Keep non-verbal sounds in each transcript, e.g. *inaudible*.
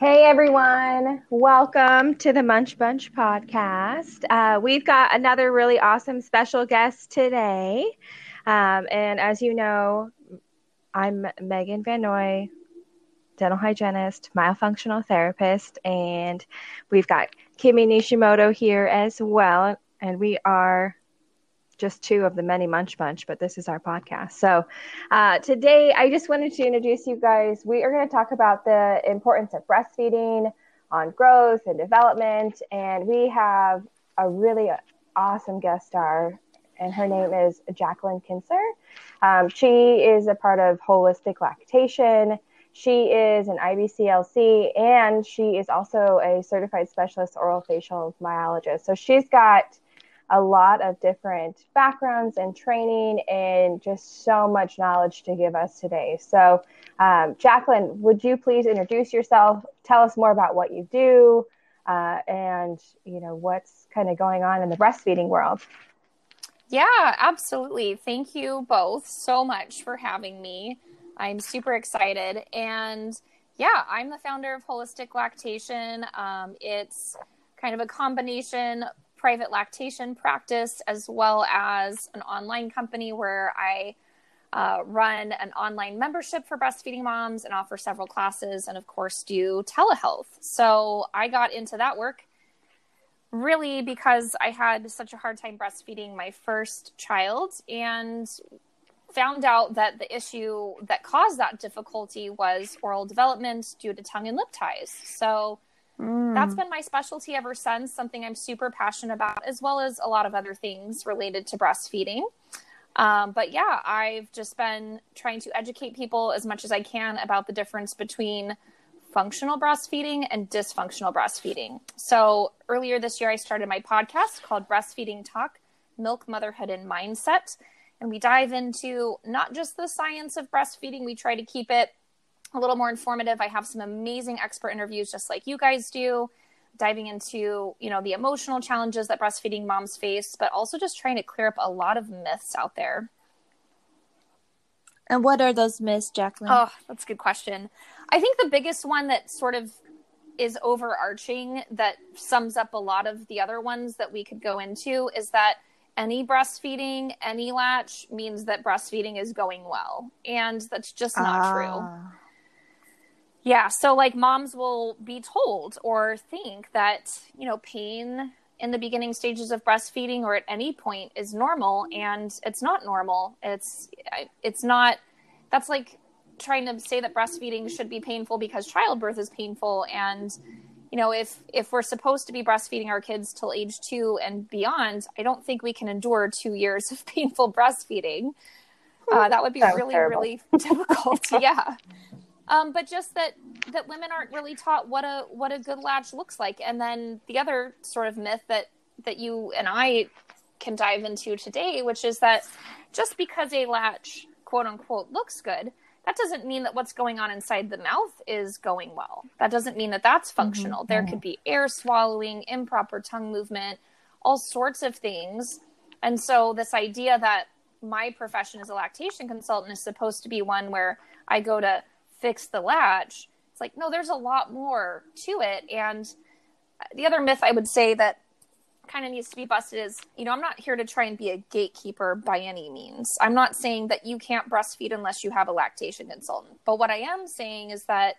Hey everyone, welcome to the Munch Bunch podcast. Uh, we've got another really awesome special guest today. Um, and as you know, I'm Megan Van Noy, dental hygienist, myofunctional therapist, and we've got Kimi Nishimoto here as well. And we are just two of the many Munch Bunch, but this is our podcast. So uh, today, I just wanted to introduce you guys. We are going to talk about the importance of breastfeeding on growth and development, and we have a really awesome guest star, and her name is Jacqueline Kincer. Um, she is a part of Holistic Lactation. She is an IBCLC, and she is also a certified specialist oral facial myologist. So she's got a lot of different backgrounds and training and just so much knowledge to give us today. So, um, Jacqueline, would you please introduce yourself? Tell us more about what you do uh, and you know what's kind of going on in the breastfeeding world. Yeah, absolutely. Thank you both so much for having me. I'm super excited. And yeah, I'm the founder of Holistic Lactation. Um, it's kind of a combination private lactation practice as well as an online company where I uh, run an online membership for breastfeeding moms and offer several classes and, of course, do telehealth. So I got into that work really because I had such a hard time breastfeeding my first child and found out that the issue that caused that difficulty was oral development due to tongue and lip ties. So Mm. That's been my specialty ever since, something I'm super passionate about, as well as a lot of other things related to breastfeeding. Um, but yeah, I've just been trying to educate people as much as I can about the difference between functional breastfeeding and dysfunctional breastfeeding. So earlier this year, I started my podcast called Breastfeeding Talk Milk, Motherhood, and Mindset. And we dive into not just the science of breastfeeding, we try to keep it a little more informative. I have some amazing expert interviews, just like you guys do, diving into you know the emotional challenges that breastfeeding moms face, but also just trying to clear up a lot of myths out there. And what are those myths, Jacqueline? Oh, that's a good question. I think the biggest one that sort of is overarching that sums up a lot of the other ones that we could go into is that any breastfeeding, any latch means that breastfeeding is going well. And that's just not true. Ah. Ah. Yeah. So, like, moms will be told or think that, you know, pain in the beginning stages of breastfeeding or at any point is normal and it's not normal it's it's not that's like trying to say that breastfeeding should be painful because childbirth is painful and you know if if we're supposed to be breastfeeding our kids till age 2 and beyond i don't think we can endure 2 years *laughs* of painful breastfeeding uh, that would be that really terrible. really *laughs* difficult yeah um, but just that that women aren't really taught what a what a good latch looks like. And then the other sort of myth that that you and I can dive into today, which is that just because a latch quote unquote looks good, that doesn't mean that what's going on inside the mouth is going well. That doesn't mean that that's mm-hmm. functional. Mm-hmm. There could be air swallowing, improper tongue movement, all sorts of things. And so this idea that my profession as a lactation consultant is supposed to be one where I go to fix the latch. It's like, no, there's a lot more to it. And the other myth I would say that kind of needs to be busted is, you know, I'm not here to try and be a gatekeeper by any means. I'm not saying that you can't breastfeed unless you have a lactation consultant. But what I am saying is that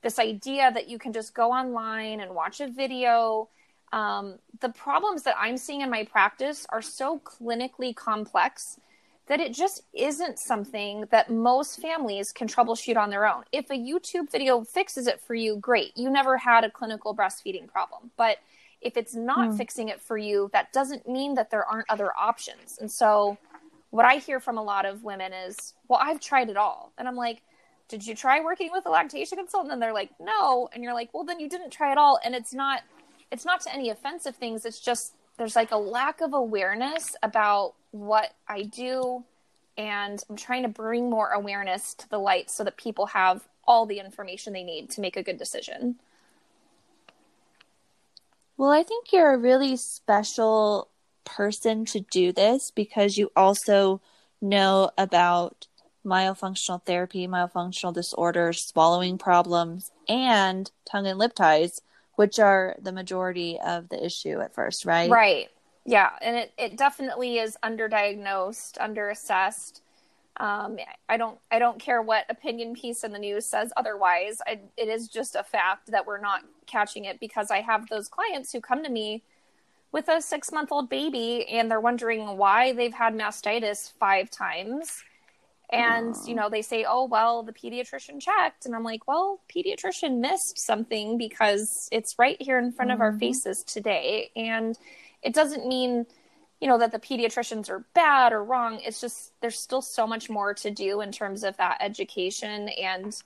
this idea that you can just go online and watch a video, um, the problems that I'm seeing in my practice are so clinically complex that it just isn't something that most families can troubleshoot on their own. If a YouTube video fixes it for you, great. You never had a clinical breastfeeding problem. But if it's not mm. fixing it for you, that doesn't mean that there aren't other options. And so, what I hear from a lot of women is, well, I've tried it all. And I'm like, did you try working with a lactation consultant? And they're like, no. And you're like, well, then you didn't try it all. And it's not, it's not to any offensive things. It's just, there's like a lack of awareness about what I do and I'm trying to bring more awareness to the light so that people have all the information they need to make a good decision. Well, I think you're a really special person to do this because you also know about myofunctional therapy, myofunctional disorders, swallowing problems, and tongue and lip ties, which are the majority of the issue at first, right? Right. Yeah, and it, it definitely is underdiagnosed, underassessed. Um, I don't I don't care what opinion piece in the news says otherwise. I, it is just a fact that we're not catching it because I have those clients who come to me with a six month old baby and they're wondering why they've had mastitis five times. And, you know, they say, oh, well, the pediatrician checked. And I'm like, well, pediatrician missed something because it's right here in front mm-hmm. of our mm-hmm. faces today. And it doesn't mean, you know, that the pediatricians are bad or wrong. It's just there's still so much more to do in terms of that education. And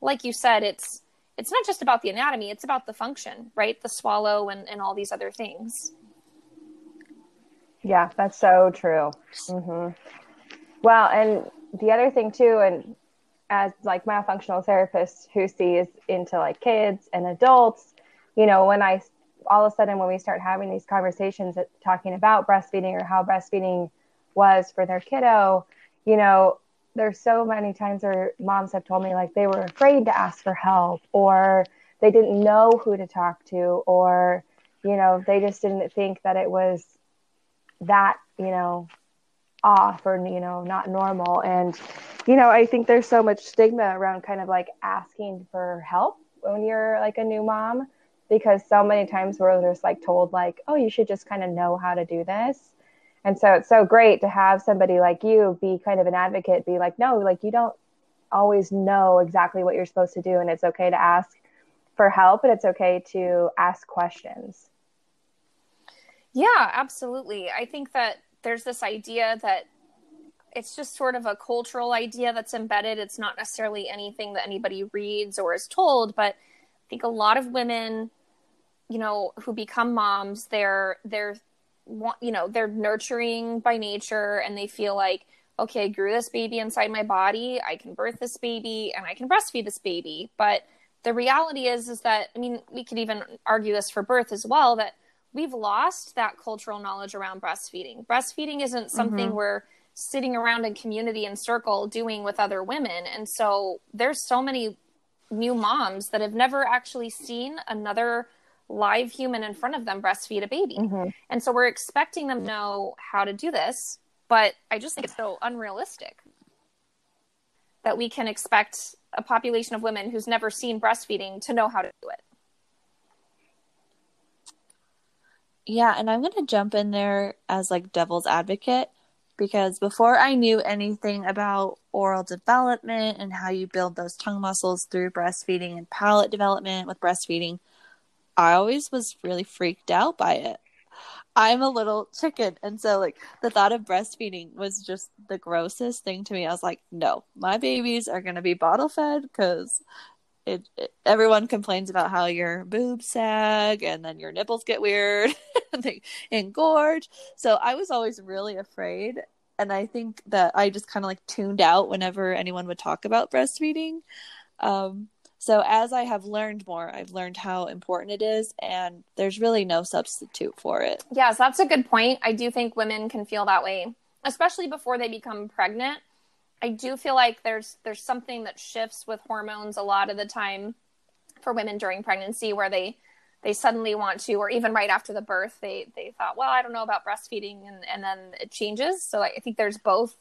like you said, it's, it's not just about the anatomy, it's about the function, right? The swallow and, and all these other things. Yeah, that's so true. Mm-hmm. Well, and the other thing too, and as like myofunctional therapist who sees into like kids and adults, you know, when I all of a sudden when we start having these conversations talking about breastfeeding or how breastfeeding was for their kiddo, you know, there's so many times where moms have told me like they were afraid to ask for help or they didn't know who to talk to or you know they just didn't think that it was that you know off or you know not normal. And you know i think there's so much stigma around kind of like asking for help when you're like a new mom because so many times we're just like told like oh you should just kind of know how to do this. And so it's so great to have somebody like you be kind of an advocate be like no like you don't always know exactly what you're supposed to do and it's okay to ask for help and it's okay to ask questions. Yeah absolutely. I think that there's this idea that it's just sort of a cultural idea that's embedded. It's not necessarily anything that anybody reads or is told, but I think a lot of women, you know, who become moms, they're they're you know, they're nurturing by nature and they feel like, okay, I grew this baby inside my body, I can birth this baby and I can breastfeed this baby. But the reality is is that I mean, we could even argue this for birth as well that we've lost that cultural knowledge around breastfeeding. Breastfeeding isn't something mm-hmm. we're sitting around in community and circle doing with other women. And so there's so many new moms that have never actually seen another live human in front of them breastfeed a baby. Mm-hmm. And so we're expecting them to know how to do this, but I just think it's so unrealistic that we can expect a population of women who's never seen breastfeeding to know how to do it. Yeah, and I'm going to jump in there as like devil's advocate because before I knew anything about oral development and how you build those tongue muscles through breastfeeding and palate development with breastfeeding, I always was really freaked out by it. I'm a little chicken. And so, like, the thought of breastfeeding was just the grossest thing to me. I was like, no, my babies are going to be bottle fed because it, it, everyone complains about how your boobs sag and then your nipples get weird *laughs* and they engorge. So I was always really afraid. And I think that I just kind of like tuned out whenever anyone would talk about breastfeeding. Um, so as I have learned more, I've learned how important it is, and there's really no substitute for it. Yes, that's a good point. I do think women can feel that way, especially before they become pregnant I do feel like there's there's something that shifts with hormones a lot of the time for women during pregnancy where they they suddenly want to or even right after the birth they they thought well I don't know about breastfeeding and and then it changes. So I think there's both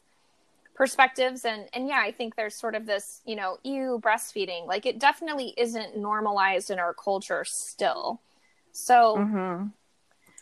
perspectives. And and yeah I think there's sort of this you know you breastfeeding. Like it definitely isn't normalized in our culture still. So mm-hmm.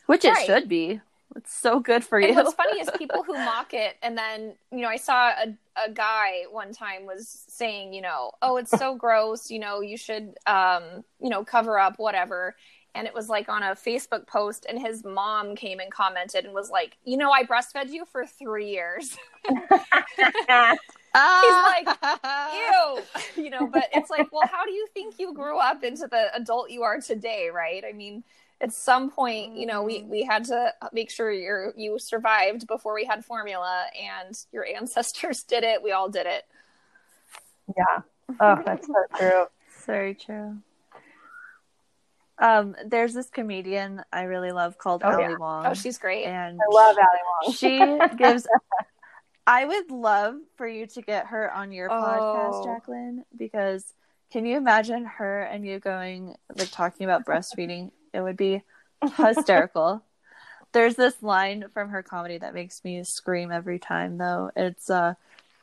which right. it should be it's so good for you. And what's funny is *laughs* people who mock it, and then you know, I saw a a guy one time was saying, you know, oh, it's so gross. You know, you should, um, you know, cover up whatever. And it was like on a Facebook post, and his mom came and commented and was like, you know, I breastfed you for three years. *laughs* *laughs* He's like, ew, you know, but it's like, well, how do you think you grew up into the adult you are today, right? I mean, at some point, you know, we, mm-hmm. we had to make sure you you survived before we had formula and your ancestors *laughs* did it. We all did it. Yeah. *laughs* Oh, that's so true. Very true. Um, there's this comedian I really love called oh, Ali yeah. Wong. Oh, she's great. And I love Ali Wong. she gives *laughs* I would love for you to get her on your oh. podcast, Jacqueline, because Can you imagine her and you going like talking about breastfeeding? It would be *laughs* hysterical. There's this line from her comedy that makes me scream every time though. It's uh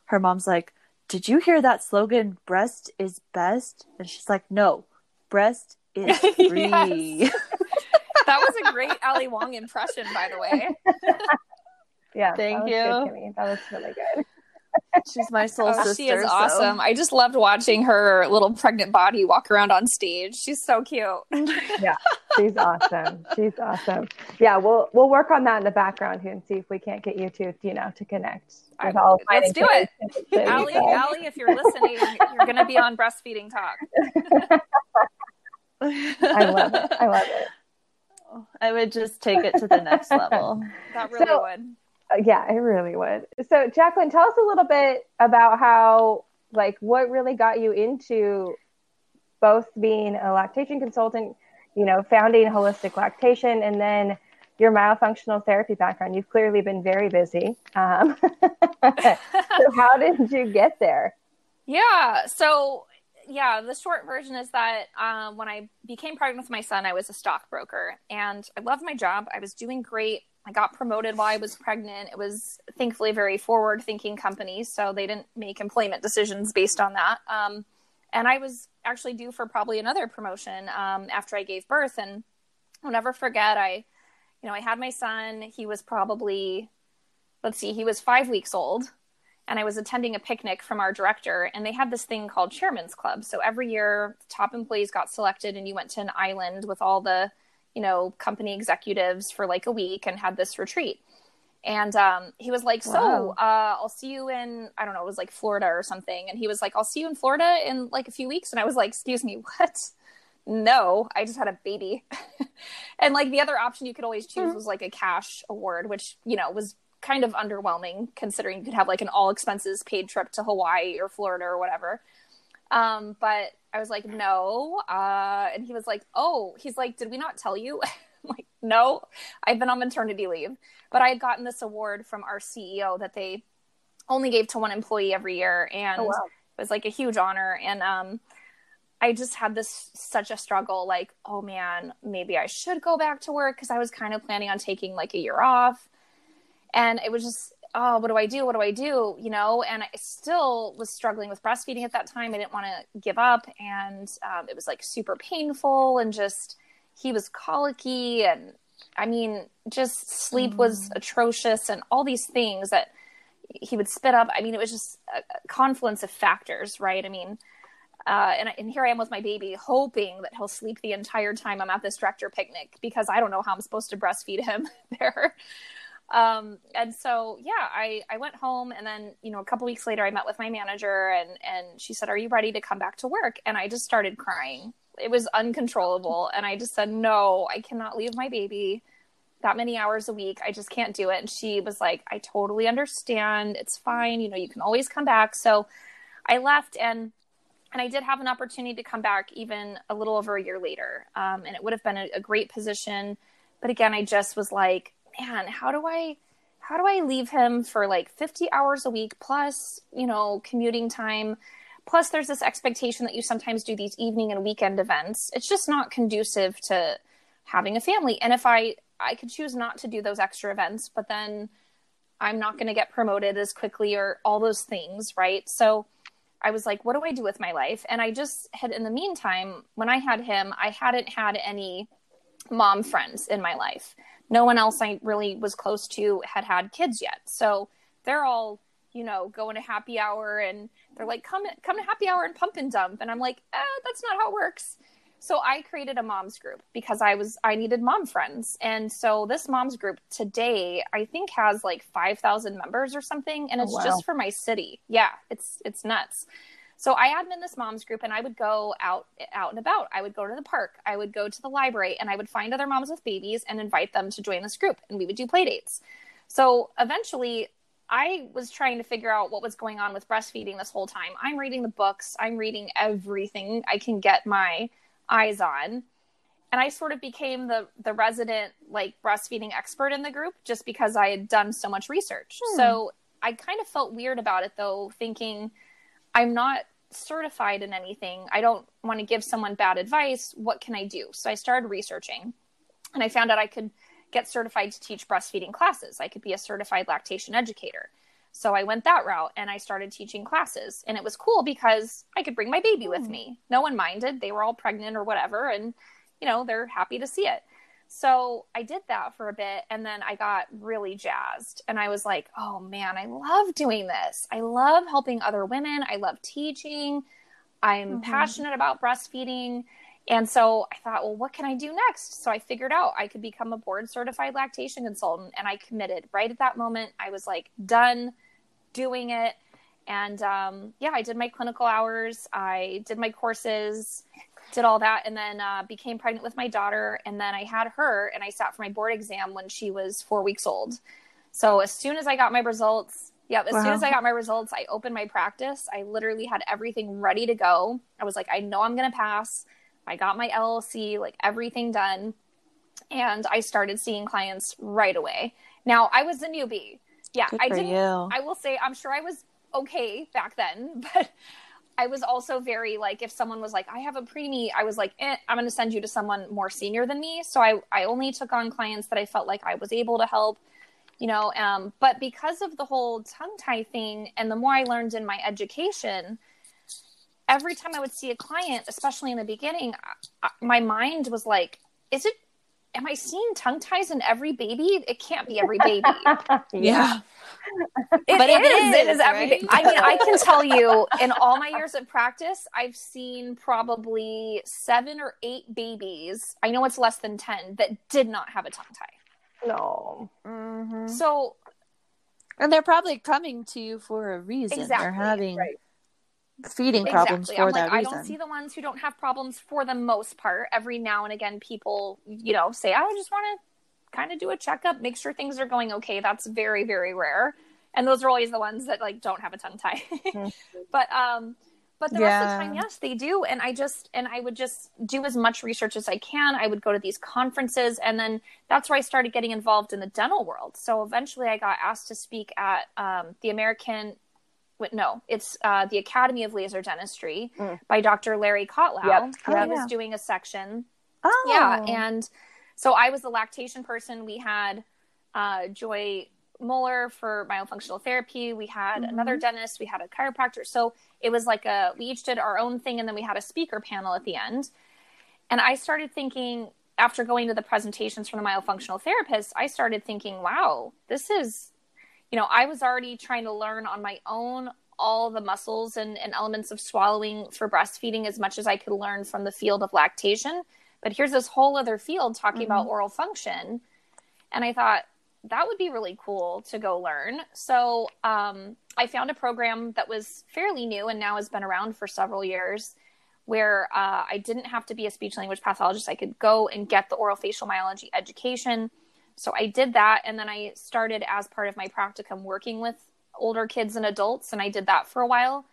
her mom's like, "Did you hear that slogan breast is best?" And she's like, "No. Breast is *laughs* free." *laughs* That was a great Ali Wong impression, by the way. Yeah, Thank you. Good. That was really good. She's my soul Oh, sister. she is so- awesome. I just loved watching her little pregnant body walk around on stage. She's so cute. *laughs* Yeah, she's awesome. She's awesome. Yeah, we'll we'll work on that in the background here and see if we can't get you two, you know, to connect. I- with all let's do it. kids in Ali, so. Ali, if you're listening, you're going to be on breastfeeding talk. I love it. I love it. I would just take it to the next level. That really So- would. Uh, Yeah, I really would. So, Jacqueline, tell us a little bit about how, like, what really got you into both being a lactation consultant, you know, founding holistic lactation, and then your myofunctional therapy background. You've clearly been very busy. Um, *laughs* so, *laughs* how did you get there? Yeah. So, yeah, the short version is that um, when I became pregnant with my son, I was a stockbroker and I loved my job. I was doing great. I got promoted while I was pregnant. It was thankfully a very forward thinking company. So they didn't make employment decisions based on that. Um, and I was actually due for probably another promotion um, after I gave birth. And I'll never forget, I, you know, I had my son. He was probably, let's see, he was five weeks old and I was attending a picnic from our director, and they had this thing called Chairman's Club. So every year, top employees got selected, and you went to an island with all the, you know, company executives for like a week and had this retreat. And um, he was like, "So, Wow. uh, I'll see you in I don't know, it was like Florida or something." And he was like, "I'll see you in Florida in like a few weeks." And I was like, "Excuse me, what?" No, I just had a baby. *laughs* and like the other option you could always choose was like a cash award, which, you know, was kind of underwhelming considering you could have like an all expenses paid trip to Hawaii or Florida or whatever. Um, but I was like, no. Uh, and he was like, oh, he's like, did we not tell you? *laughs* I'm like, no, I've been on maternity leave. But I had gotten this award from our CEO that they only gave to one employee every year. And Oh, wow. it was like a huge honor. And um, I just had this such a struggle like, oh man, maybe I should go back to work because I was kind of planning on taking like a year off. And it was just, oh, what do I do? What do I do? You know, and I still was struggling with breastfeeding at that time. I didn't want to give up. And um, it was like super painful and just, he was colicky. And I mean, just sleep was atrocious and all these things that he would spit up. I mean, it was just a a confluence of factors, right? I mean, uh, and, and here I am with my baby, hoping that he'll sleep the entire time I'm at this director picnic because I don't know how I'm supposed to breastfeed him *laughs* there. Um, and so, yeah, I, I went home and then, you know, a couple weeks later, I met with my manager and, and she said, are you ready to come back to work? And I just started crying. It was uncontrollable. And I just said, no, I cannot leave my baby that many hours a week. I just can't do it. And she was like, I totally understand. It's fine. You know, you can always come back. So I left and and I did have an opportunity to come back even a little over a year later. Um, and it would have been a, a great position. But again, I just was like, man, how do I how do I leave him for like 50 hours a week plus, you know, commuting time? Plus there's this expectation that you sometimes do these evening and weekend events. It's just not conducive to having a family. And if I I could choose not to do those extra events, but then I'm not going to get promoted as quickly or all those things, right? So I was like, what do I do with my life? And I just had, in the meantime, when I had him, I hadn't had any mom friends in my life. No one else I really was close to had had kids yet. So they're all, you know, going to happy hour and they're like, come, come to happy hour and pump and dump. And I'm like, eh, that's not how it works. So I created a moms group because I was I needed mom friends. And so this moms group today I think has like 5,000 members or something and Oh, it's wow. just for my city. Yeah, it's it's nuts. So I admin this moms group and I would go out out and about. I would go to the park, I would go to the library and I would find other moms with babies and invite them to join this group and we would do play dates. So eventually I was trying to figure out what was going on with breastfeeding this whole time. I'm reading the books, I'm reading everything I can get my eyes on. And I sort of became the the resident like breastfeeding expert in the group just because I had done so much research. Hmm. So I kind of felt weird about it though, thinking I'm not certified in anything. I don't want to give someone bad advice. What can I do? So I started researching and I found out I could get certified to teach breastfeeding classes. I could be a certified lactation educator. So I went that route and I started teaching classes. And it was cool because I could bring my baby with hmm. me. No one minded. They were all pregnant or whatever. And, you know, they're happy to see it. So I did that for a bit and then I got really jazzed. And I was like, oh man, I love doing this. I love helping other women. I love teaching. I'm mm-hmm. passionate about breastfeeding. And so I thought, well, what can I do next? So I figured out I could become a board certified lactation consultant. And I committed right at that moment. I was like, done doing it. And um, yeah, I did my clinical hours, I did my courses, did all that, and then uh, became pregnant with my daughter. And then I had her, and I sat for my board exam when she was four weeks old. So as soon as I got my results, yep as wow. soon as I got my results, I opened my practice. I literally had everything ready to go. I was like, I know I'm going to pass. I got my LLC, like everything done. And I started seeing clients right away. Now, I was a newbie. Yeah, I didn't. You. I will say, I'm sure I was okay back then, *laughs* but I was also very like, if someone was like, I have a preemie, I was like, eh, I'm going to send you to someone more senior than me. So I, I only took on clients that I felt like I was able to help, you know. Um, but because of the whole tongue tie thing, and the more I learned in my education, every time I would see a client, especially in the beginning, I, I, my mind was like, is it am I seeing tongue ties in every baby? It can't be every baby. *laughs* yeah. It, but it is, It is every right? I mean, I can tell you *laughs* in all my years of practice, I've seen probably seven or eight babies. I know it's less than 10 that did not have a tongue tie. No. Mm-hmm. So, and they're probably coming to you for a reason. Exactly. They're having right feeding problems exactly. for I'm that like, reason. I don't see the ones who don't have problems for the most part. Every now and again, people, you know, say, I just want to kind of do a checkup, make sure things are going okay. That's very, very rare. And those are always the ones that like don't have a tongue tie. mm-hmm. *laughs* But, um, but the yeah. rest of the time, yes, they do. And I just, and I would just do as much research as I can. I would go to these conferences. And then that's where I started getting involved in the dental world. So eventually I got asked to speak at um, the American no, it's uh, the Academy of Laser Dentistry mm. by Dr. Larry Kotlow. Yep. He oh, was doing a section. Oh, yeah, and so I was the lactation person. We had uh, Joy Moeller for myofunctional therapy. We had mm-hmm. another dentist. We had a chiropractor. So it was like a we each did our own thing, and then we had a speaker panel at the end. And I started thinking after going to the presentations from the myofunctional therapist, I started thinking, wow, this is you know, I was already trying to learn on my own all the muscles and, and elements of swallowing for breastfeeding as much as I could learn from the field of lactation. But here's this whole other field talking mm-hmm. about oral function. And I thought that would be really cool to go learn. So um, I found a program that was fairly new and now has been around for several years where uh, I didn't have to be a speech language pathologist. I could go and get the oral facial myology education so I did that. And then I started as part of my practicum working with older kids and adults. And I did that for a while.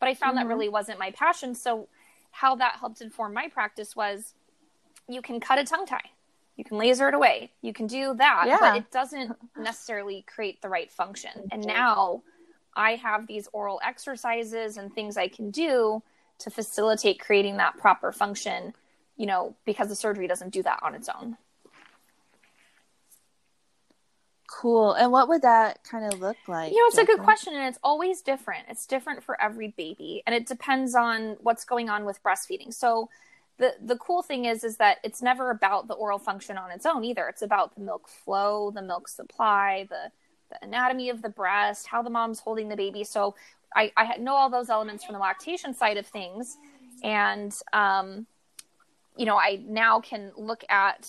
But I found mm-hmm. that really wasn't my passion. So, how that helped inform my practice was you can cut a tongue tie, you can laser it away, you can do that, yeah. but it doesn't *laughs* necessarily create the right function. And now I have these oral exercises and things I can do to facilitate creating that proper function, you know, because the surgery doesn't do that on its own. Cool. And what would that kind of look like? You know, it's a good question, and it's always different. It's different for every baby, and it depends on what's going on with breastfeeding. So, the the cool thing is, is that it's never about the oral function on its own either. It's about the milk flow, the milk supply, the the anatomy of the breast, how the mom's holding the baby. So, I, I know all those elements from the lactation side of things, and um, you know, I now can look at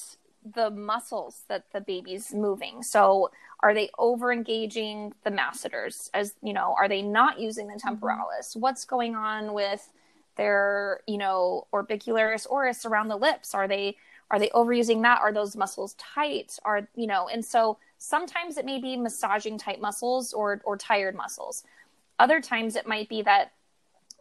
the muscles that the baby's moving. So are they over engaging the masseters as you know, are they not using the mm-hmm. temporalis? What's going on with their, you know, orbicularis oris around the lips? Are they are they overusing that? Are those muscles tight? Are you know, and so sometimes it may be massaging tight muscles or or tired muscles. Other times it might be that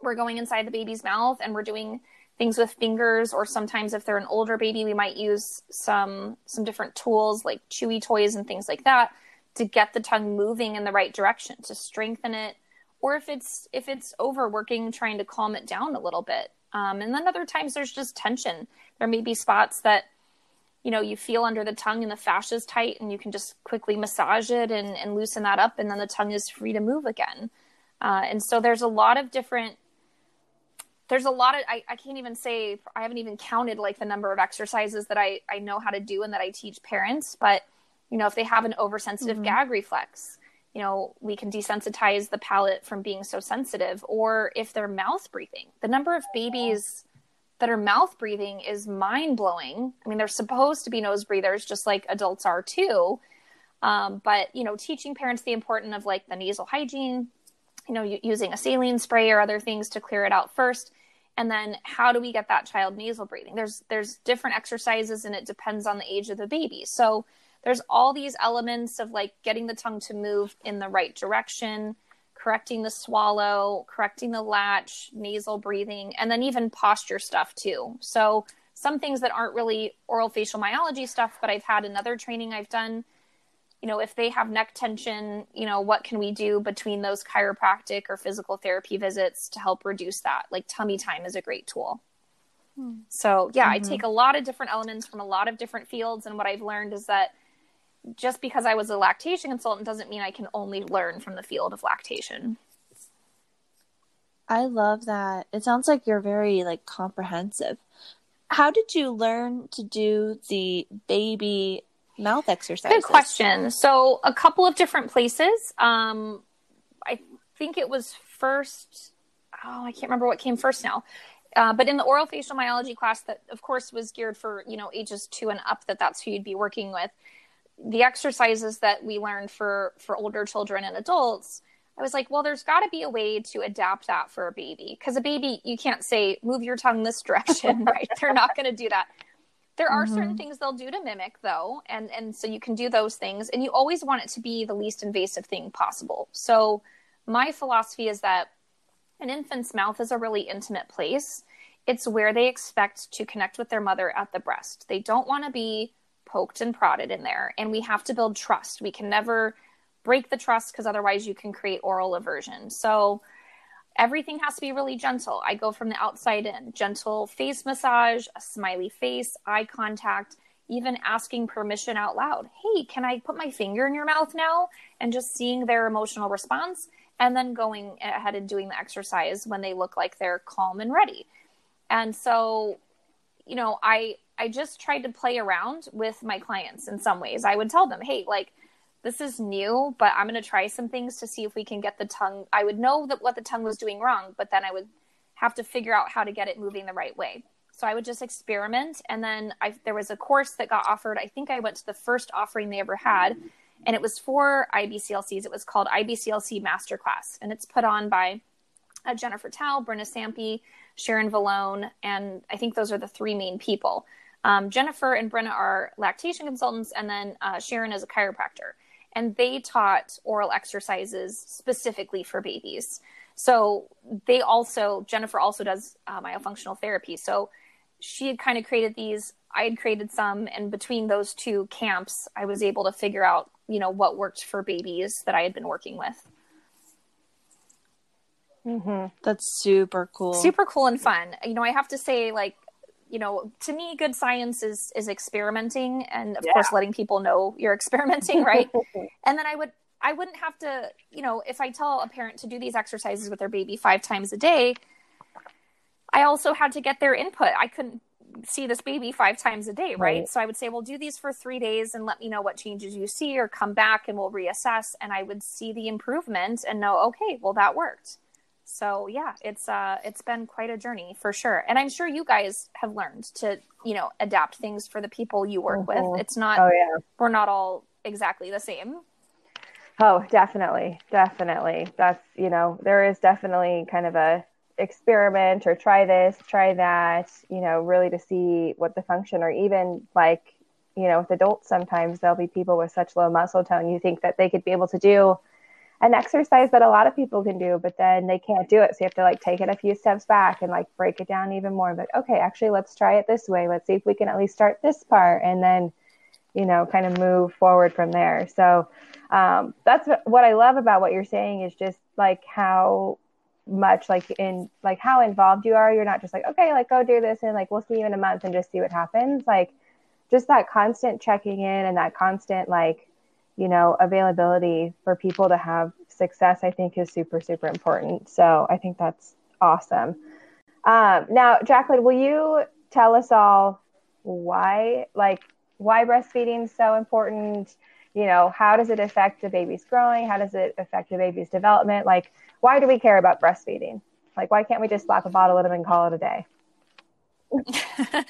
we're going inside the baby's mouth and we're doing things with fingers or sometimes if they're an older baby we might use some some different tools like chewy toys and things like that to get the tongue moving in the right direction to strengthen it or if it's if it's overworking trying to calm it down a little bit. Um, and then other times there's just tension. There may be spots that you know you feel under the tongue and the fascia is tight and you can just quickly massage it and, and loosen that up and then the tongue is free to move again. Uh, and so there's a lot of different there's a lot of I, I can't even say i haven't even counted like the number of exercises that i i know how to do and that i teach parents but you know if they have an oversensitive mm-hmm. gag reflex you know, we can desensitize the palate from being so sensitive, or if they're mouth breathing. The number of babies that are mouth breathing is mind blowing. I mean, they're supposed to be nose breathers, just like adults are too. Um, but you know, teaching parents the importance of like the nasal hygiene, you know, using a saline spray or other things to clear it out first, and then how do we get that child nasal breathing? There's there's different exercises, and it depends on the age of the baby. So there's all these elements of like getting the tongue to move in the right direction, correcting the swallow, correcting the latch, nasal breathing, and then even posture stuff too. So some things that aren't really oral facial myology stuff, but I've had another training I've done. You know, if they have neck tension, you know, what can we do between those chiropractic or physical therapy visits to help reduce that? Like tummy time is a great tool. Hmm. So, yeah, mm-hmm. I take a lot of different elements from a lot of different fields. And what I've learned is that just because I was a lactation consultant doesn't mean I can only learn from the field of lactation. I love that. It sounds like you're very like comprehensive. How did you learn to do the baby mouth exercises? Good question. So a couple of different places. Um, I think it was first. Oh, I can't remember what came first now. Uh, but in the oral facial myology class, that of course was geared for you know ages two and up. That that's who you'd be working with the exercises that we learned for for older children and adults i was like well there's got to be a way to adapt that for a baby because a baby you can't say move your tongue this direction *laughs* right they're not going to do that there are mm-hmm. certain things they'll do to mimic though and and so you can do those things and you always want it to be the least invasive thing possible so my philosophy is that an infant's mouth is a really intimate place it's where they expect to connect with their mother at the breast they don't want to be poked and prodded in there. And we have to build trust. We can never break the trust because otherwise you can create oral aversion. So everything has to be really gentle. I go from the outside in gentle face massage, a smiley face, eye contact, even asking permission out loud. Hey, can I put my finger in your mouth now? And just seeing their emotional response and then going ahead and doing the exercise when they look like they're calm and ready. And so, you know, I I just tried to play around with my clients in some ways. I would tell them, hey, like, this is new, but I'm going to try some things to see if we can get the tongue. I would know that what the tongue was doing wrong, but then I would have to figure out how to get it moving the right way. So I would just experiment. And then I, there was a course that got offered. I think I went to the first offering they ever had, and it was for IBCLCs. It was called IBCLC Masterclass, and it's put on by uh, Jennifer Tow, Brenna Sampe, Sharon Vallone, and I think those are the three main people. Um, Jennifer and Brenna are lactation consultants, and then uh, Sharon is a chiropractor. And they taught oral exercises specifically for babies. So they also, Jennifer also does uh, myofunctional therapy. So she had kind of created these, I had created some, and between those two camps, I was able to figure out, you know, what worked for babies that I had been working with. Mm-hmm. That's super cool. Super cool and fun. You know, I have to say, like, you know, to me, good science is is experimenting, and of yeah. course, letting people know you're experimenting, right? *laughs* and then I would I wouldn't have to, you know, if I tell a parent to do these exercises with their baby five times a day, I also had to get their input. I couldn't see this baby five times a day, right? right? So I would say, well, do these for three days and let me know what changes you see, or come back and we'll reassess. And I would see the improvement and know, okay, well, that worked. So yeah, it's uh it's been quite a journey for sure. And I'm sure you guys have learned to, you know, adapt things for the people you work mm-hmm. with. It's not oh, yeah. we're not all exactly the same. Oh, definitely. Definitely. That's, you know, there is definitely kind of a experiment or try this, try that, you know, really to see what the function or even like, you know, with adults sometimes there'll be people with such low muscle tone you think that they could be able to do an exercise that a lot of people can do, but then they can't do it. So you have to like take it a few steps back and like break it down even more. But okay, actually, let's try it this way. Let's see if we can at least start this part. And then you know, kind of move forward from there. So um, that's what I love about what you're saying is just like how much like in like how involved you are. You're not just like, okay, like go do this and like we'll see you in a month and just see what happens. Like just that constant checking in and that constant like, you know, availability for people to have success, I think is super, super important. So I think that's awesome. Um, now, Jacqueline, will you tell us all why, like, why breastfeeding is so important? You know, how does it affect the baby's growing? How does it affect the baby's development? Like, why do we care about breastfeeding? Like, why can't we just slap a bottle at them and call it a day? *laughs*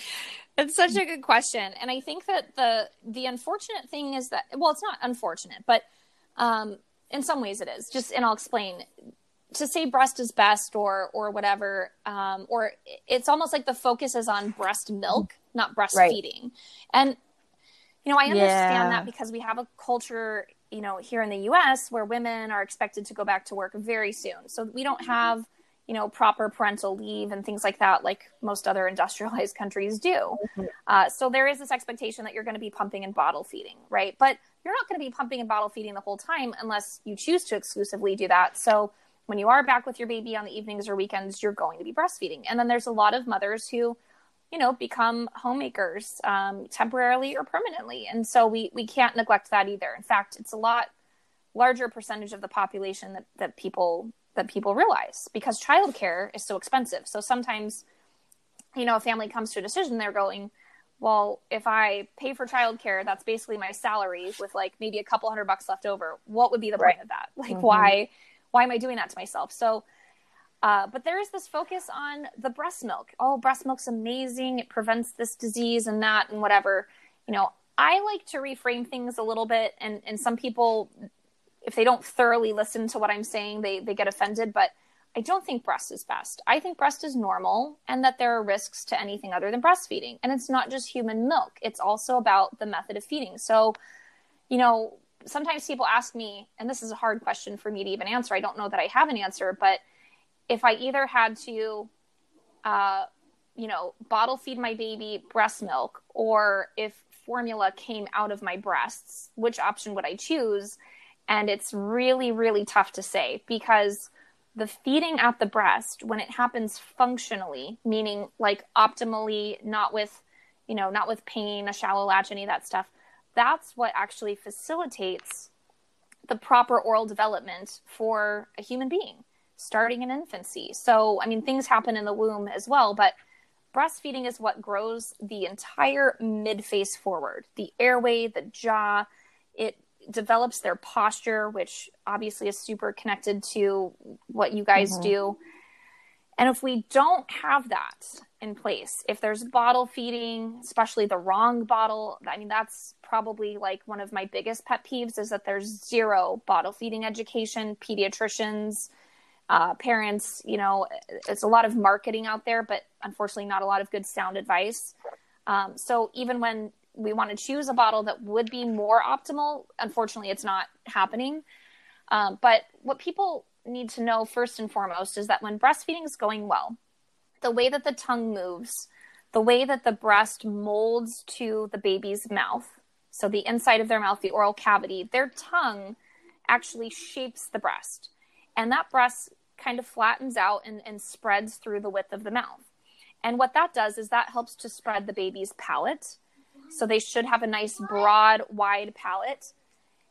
it's such a good question, and I think that the the unfortunate thing is that well, it's not unfortunate, but um, in some ways it is. Just and I'll explain to say breast is best or or whatever um, or it's almost like the focus is on breast milk not breastfeeding right. and you know i understand yeah. that because we have a culture you know here in the us where women are expected to go back to work very soon so we don't have you know proper parental leave and things like that like most other *laughs* industrialized countries do mm-hmm. uh, so there is this expectation that you're going to be pumping and bottle feeding right but you're not going to be pumping and bottle feeding the whole time unless you choose to exclusively do that so when you are back with your baby on the evenings or weekends, you're going to be breastfeeding. And then there's a lot of mothers who, you know, become homemakers um, temporarily or permanently. And so we, we can't neglect that either. In fact, it's a lot larger percentage of the population that, that people that people realize because childcare is so expensive. So sometimes, you know, a family comes to a decision, they're going, well, if I pay for childcare, that's basically my salary with like maybe a couple hundred bucks left over. What would be the right. point of that? *laughs* Like, mm-hmm. why why am I doing that to myself? So, uh, but there is this focus on the breast milk. Oh, breast milk's amazing. It prevents this disease and that and whatever. You know, I like to reframe things a little bit. And, and some people, if they don't thoroughly listen to what I'm saying, they, they get offended. But I don't think breast is best. I think breast is normal and that there are risks to anything other than breastfeeding. And it's not just human milk, it's also about the method of feeding. So, you know, sometimes people ask me, and this is a hard question for me to even answer. I don't know that I have an answer, but if I either had to, uh, you know, bottle feed my baby breast milk, or if formula came out of my breasts, which option would I choose? And it's really, really tough to say because the feeding at the breast, when it happens functionally, meaning like optimally, not with, you know, not with pain, a shallow latch, any of that stuff, that's what actually facilitates the proper oral development for a human being starting in infancy. So, I mean, things happen in the womb as well, but breastfeeding is what grows the entire mid face forward the airway, the jaw. It develops their posture, which obviously is super connected to what you guys mm-hmm. do. And if we don't have that in place, if there's bottle feeding, especially the wrong bottle, I mean, that's probably like one of my biggest pet peeves is that there's zero bottle feeding education, pediatricians, uh, parents, you know, it's a lot of marketing out there, but unfortunately, not a lot of good sound advice. Um, so even when we want to choose a bottle that would be more optimal, unfortunately, it's not happening. Um, but what people need to know first and foremost is that when breastfeeding is going well, the way that the tongue moves, the way that the breast molds to the baby's mouth, so the inside of their mouth, the oral cavity, their tongue actually shapes the breast. And that breast kind of flattens out and, and spreads through the width of the mouth. And what that does is that helps to spread the baby's palate. So they should have a nice, broad, wide palate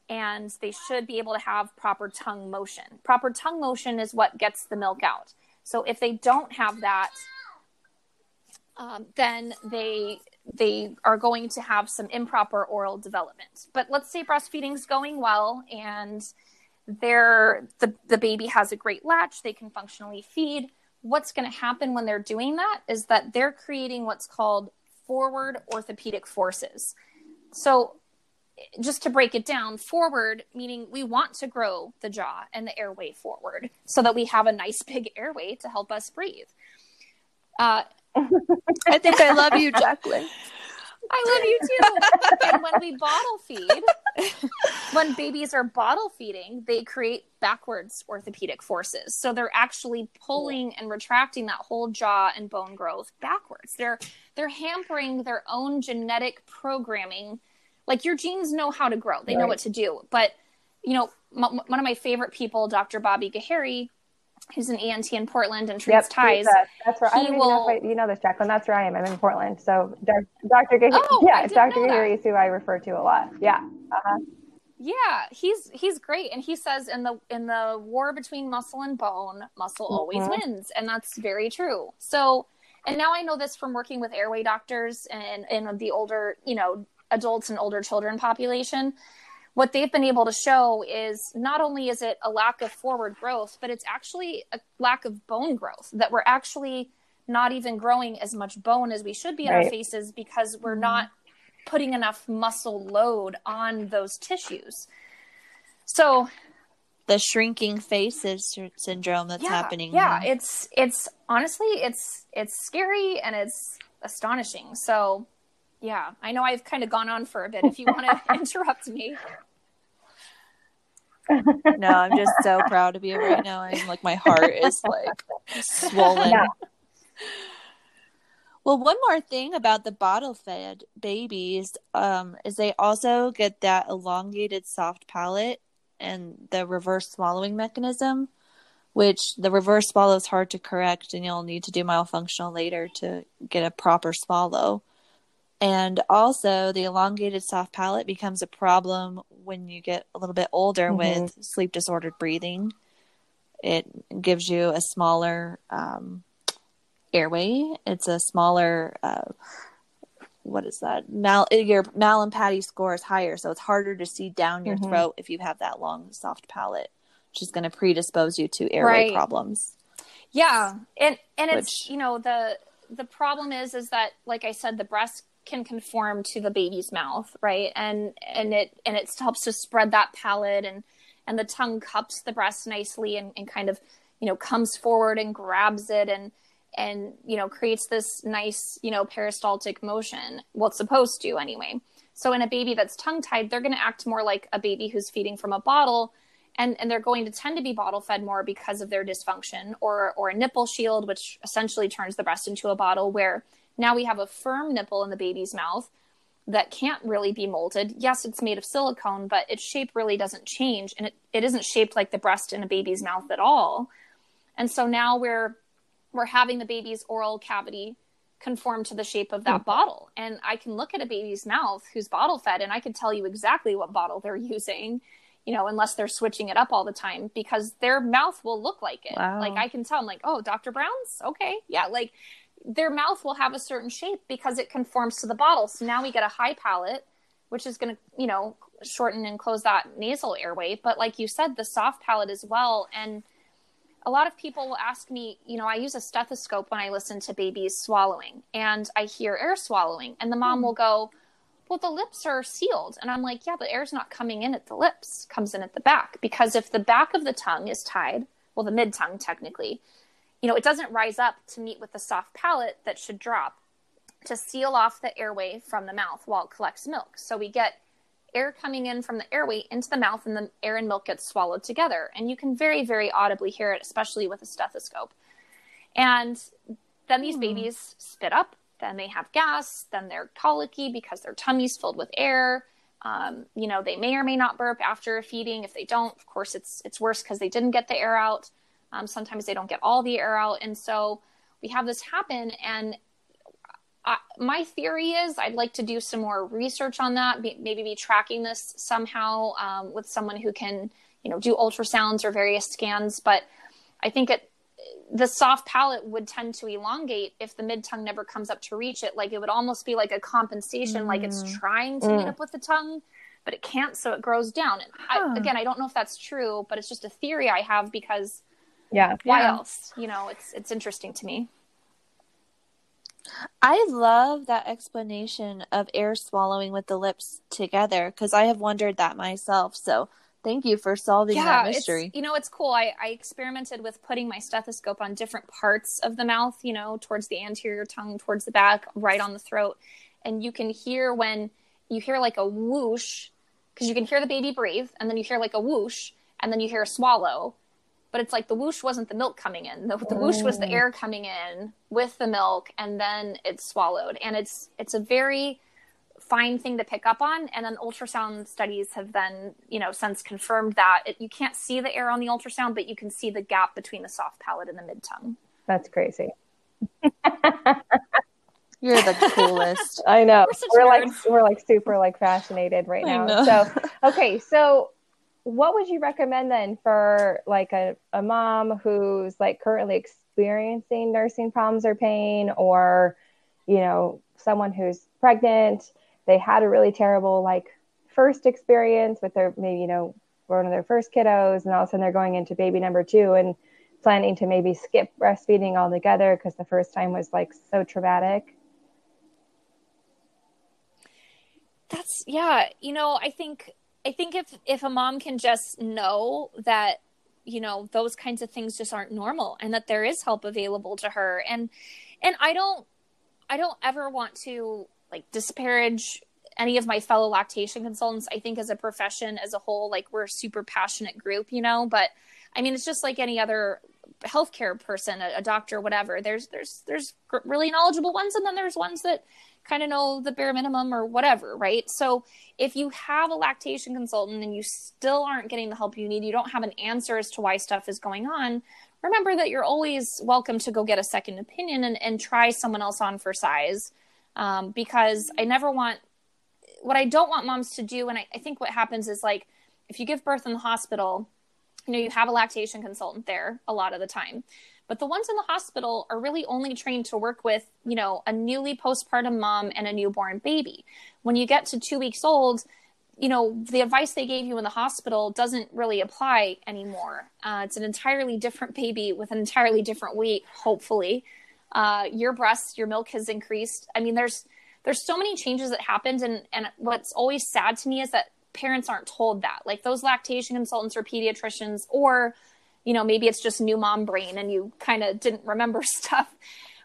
and they should be able to have proper tongue motion. Proper tongue motion is what gets the milk out. So if they don't have that, um, then they they are going to have some improper oral development. But let's say breastfeeding is going well and they're, the, the baby has a great latch, they can functionally feed. What's going to happen when they're doing that is that they're creating what's called forward orthopedic forces. So just to break it down, forward meaning we want to grow the jaw and the airway forward so that we have a nice big airway to help us breathe. Uh, *laughs* I think I love you, Jacqueline. I love you too. and when we bottle feed, when babies are bottle feeding, they create backwards orthopedic forces. So they're actually pulling and retracting that whole jaw and bone growth backwards. They're they're hampering their own genetic programming like your genes know how to grow they know what to do but you know m- one of my favorite people dr bobby Ghaheri who's an ent in portland and treats Yep, ties uh, that's where I don't know will- I, you know this, Jacqueline. That's where I am. I'm in Portland. So Doc- Dr. Ghaheri, Oh, yeah, Dr. know. Ghaheri is who I refer to a lot. Yeah. Uh-huh. Yeah, he's he's great, and he says in the in the war between muscle and bone, muscle always Mhm. wins, and that's very true. So, and now I know this from working with airway doctors and in the older, you know, adults and older children population. What they've been able to show is not only is it a lack of forward growth, but it's actually a lack of bone growth. That we're actually not even growing as much bone as we should be in our faces because we're mm-hmm. not putting enough muscle load on those tissues. So The shrinking faces syndrome that's yeah, happening. yeah, now. it's it's honestly it's it's scary and it's astonishing. So yeah, I know I've kind of gone on for a bit. If you want to *laughs* interrupt me, no, I'm just so proud of you right now. I'm like my heart is like swollen. Yeah. Well, one more thing about the bottle fed babies um, is they also get that elongated soft palate and the reverse swallowing mechanism, which the reverse swallow is hard to correct, and you'll need to do myofunctional later to get a proper swallow. And also, the elongated soft palate becomes a problem when you get a little bit older Mhm. with sleep disordered breathing. It gives you a smaller um, airway. It's a smaller, uh, what is that? Mal your Mallampati score is higher, so it's harder to see down your Mhm. throat if you have that long, soft palate, which is going to predispose you to airway Right. problems. yeah, and and it's you know the the problem is is that like I said, the breast can conform to the baby's mouth, right? And and it and it helps to spread that palate and and the tongue cups the breast nicely and, and kind of you know comes forward and grabs it and and you know creates this nice you know peristaltic motion well it's supposed to anyway so in a baby that's tongue tied they're going to act more like a baby who's feeding from a bottle and and they're going to tend to be bottle fed more because of their dysfunction or or a nipple shield which essentially turns the breast into a bottle where now we have a firm nipple in the baby's mouth that can't really be molded. Yes, it's made of silicone, but its shape really doesn't change and it, it isn't shaped like the breast in a baby's mouth at all. And so now we're we're having the baby's oral cavity conform to the shape of that hmm. bottle. And I can look at a baby's mouth who's bottle fed and I can tell you exactly what bottle they're *laughs* using, you know, unless they're switching it up all the time because their mouth will look like it. Wow. Like I can tell, I'm like, oh, Dr. Brown's? Okay. Yeah. Like their mouth will have a certain shape because it conforms to the bottle. So now we get a high palate, which is going to, you know, shorten and close that nasal airway. But like you said, the soft palate as well. And a lot of people will ask me, you know, I use a stethoscope when I listen to babies swallowing and I hear air swallowing. And the mom hmm. will go, well, the lips are sealed. And I'm like, yeah, but air's not coming in at the lips, comes in at the back. Because if the back of the tongue is tied, well, the mid tongue technically, you know, it doesn't rise up to meet with the soft palate that should drop to seal off the airway from the mouth while it collects milk. So we get air coming in from the airway into the mouth and the air and milk gets swallowed together. And you can very, very audibly hear it, especially with a stethoscope. And then these babies spit up, then they have gas, then they're colicky because their tummy's filled with air. Um, you know, they may or may not burp after feeding. If they don't, of course, it's it's worse because they didn't get the air out. Um, sometimes they don't get all the air out, and so we have this happen. And I, my theory is I'd like to do some more research on that. Be, maybe be tracking this somehow um, with someone who can, you know, do ultrasounds or various scans. But I think it the soft palate would tend to elongate if the mid tongue never comes up to reach it. Like it would almost be like a compensation, like it's trying to meet Mm. up with the tongue, but it can't, so it grows down. And Huh. I, again, I don't know if that's true, but it's just a theory I have because Yeah. why Yeah. else? You know, it's it's interesting to me. I love that explanation of air swallowing with the lips together because I have wondered that myself. So thank you for solving that mystery. you know it's cool. I, I experimented with putting my stethoscope on different parts of the mouth, you know, towards the anterior tongue, towards the back, right on the throat, and you can hear when you hear like a whoosh because you can hear the baby breathe, and then you hear like a whoosh, and then you hear a swallow. But it's like the whoosh wasn't the milk coming in. The, the whoosh was the Mm. air coming in with the milk, and then it's swallowed. And it's it's a very fine thing to pick up on and then ultrasound studies have then you know since confirmed that it, you can't see the air on the ultrasound but you can see the gap between the soft palate and the mid tongue That's crazy. *laughs* You're the coolest. I know. We're We're, like we're like super like fascinated right now. So okay, so what would you recommend then for like a, a mom who's like currently experiencing nursing problems or pain or you know someone who's pregnant they had a really terrible like first experience with their maybe you know one of their first kiddos and all of a sudden they're going into baby number two and planning to maybe skip breastfeeding altogether because the first time was like so traumatic? That's yeah, you know, I think I think if if a mom can just know that you know those kinds of things just aren't normal and that there is help available to her and and I don't I don't ever want to like disparage any of my fellow lactation consultants. I think as a profession as a whole like we're a super passionate group, you know, but I mean it's just like any other healthcare person, a, a doctor, whatever. There's there's there's really knowledgeable ones and then there's ones that kind of know the bare minimum or whatever, right? So if you have a lactation consultant and you still aren't getting the help you need, you don't have an answer as to why stuff is going on, remember that you're always welcome to go get a second opinion and, and try someone else on for size. Um, because I never want, what I don't want moms to do, and I, I think what happens is like, if you give birth in the hospital, you know, you have a lactation consultant there a lot of the time. But the ones in the hospital are really only trained to work with, you know, a newly postpartum mom and a newborn baby. When you get to two weeks old, you know, the advice they gave you in the hospital doesn't really apply anymore. Uh, it's an entirely different baby with an entirely different weight, hopefully. Uh, your breast, your milk has increased. I mean, there's there's so many changes that happened, and and what's always sad to me is that parents aren't told that. Like those lactation consultants or pediatricians, or you know, maybe it's just new mom brain and you kind of didn't remember *laughs* stuff.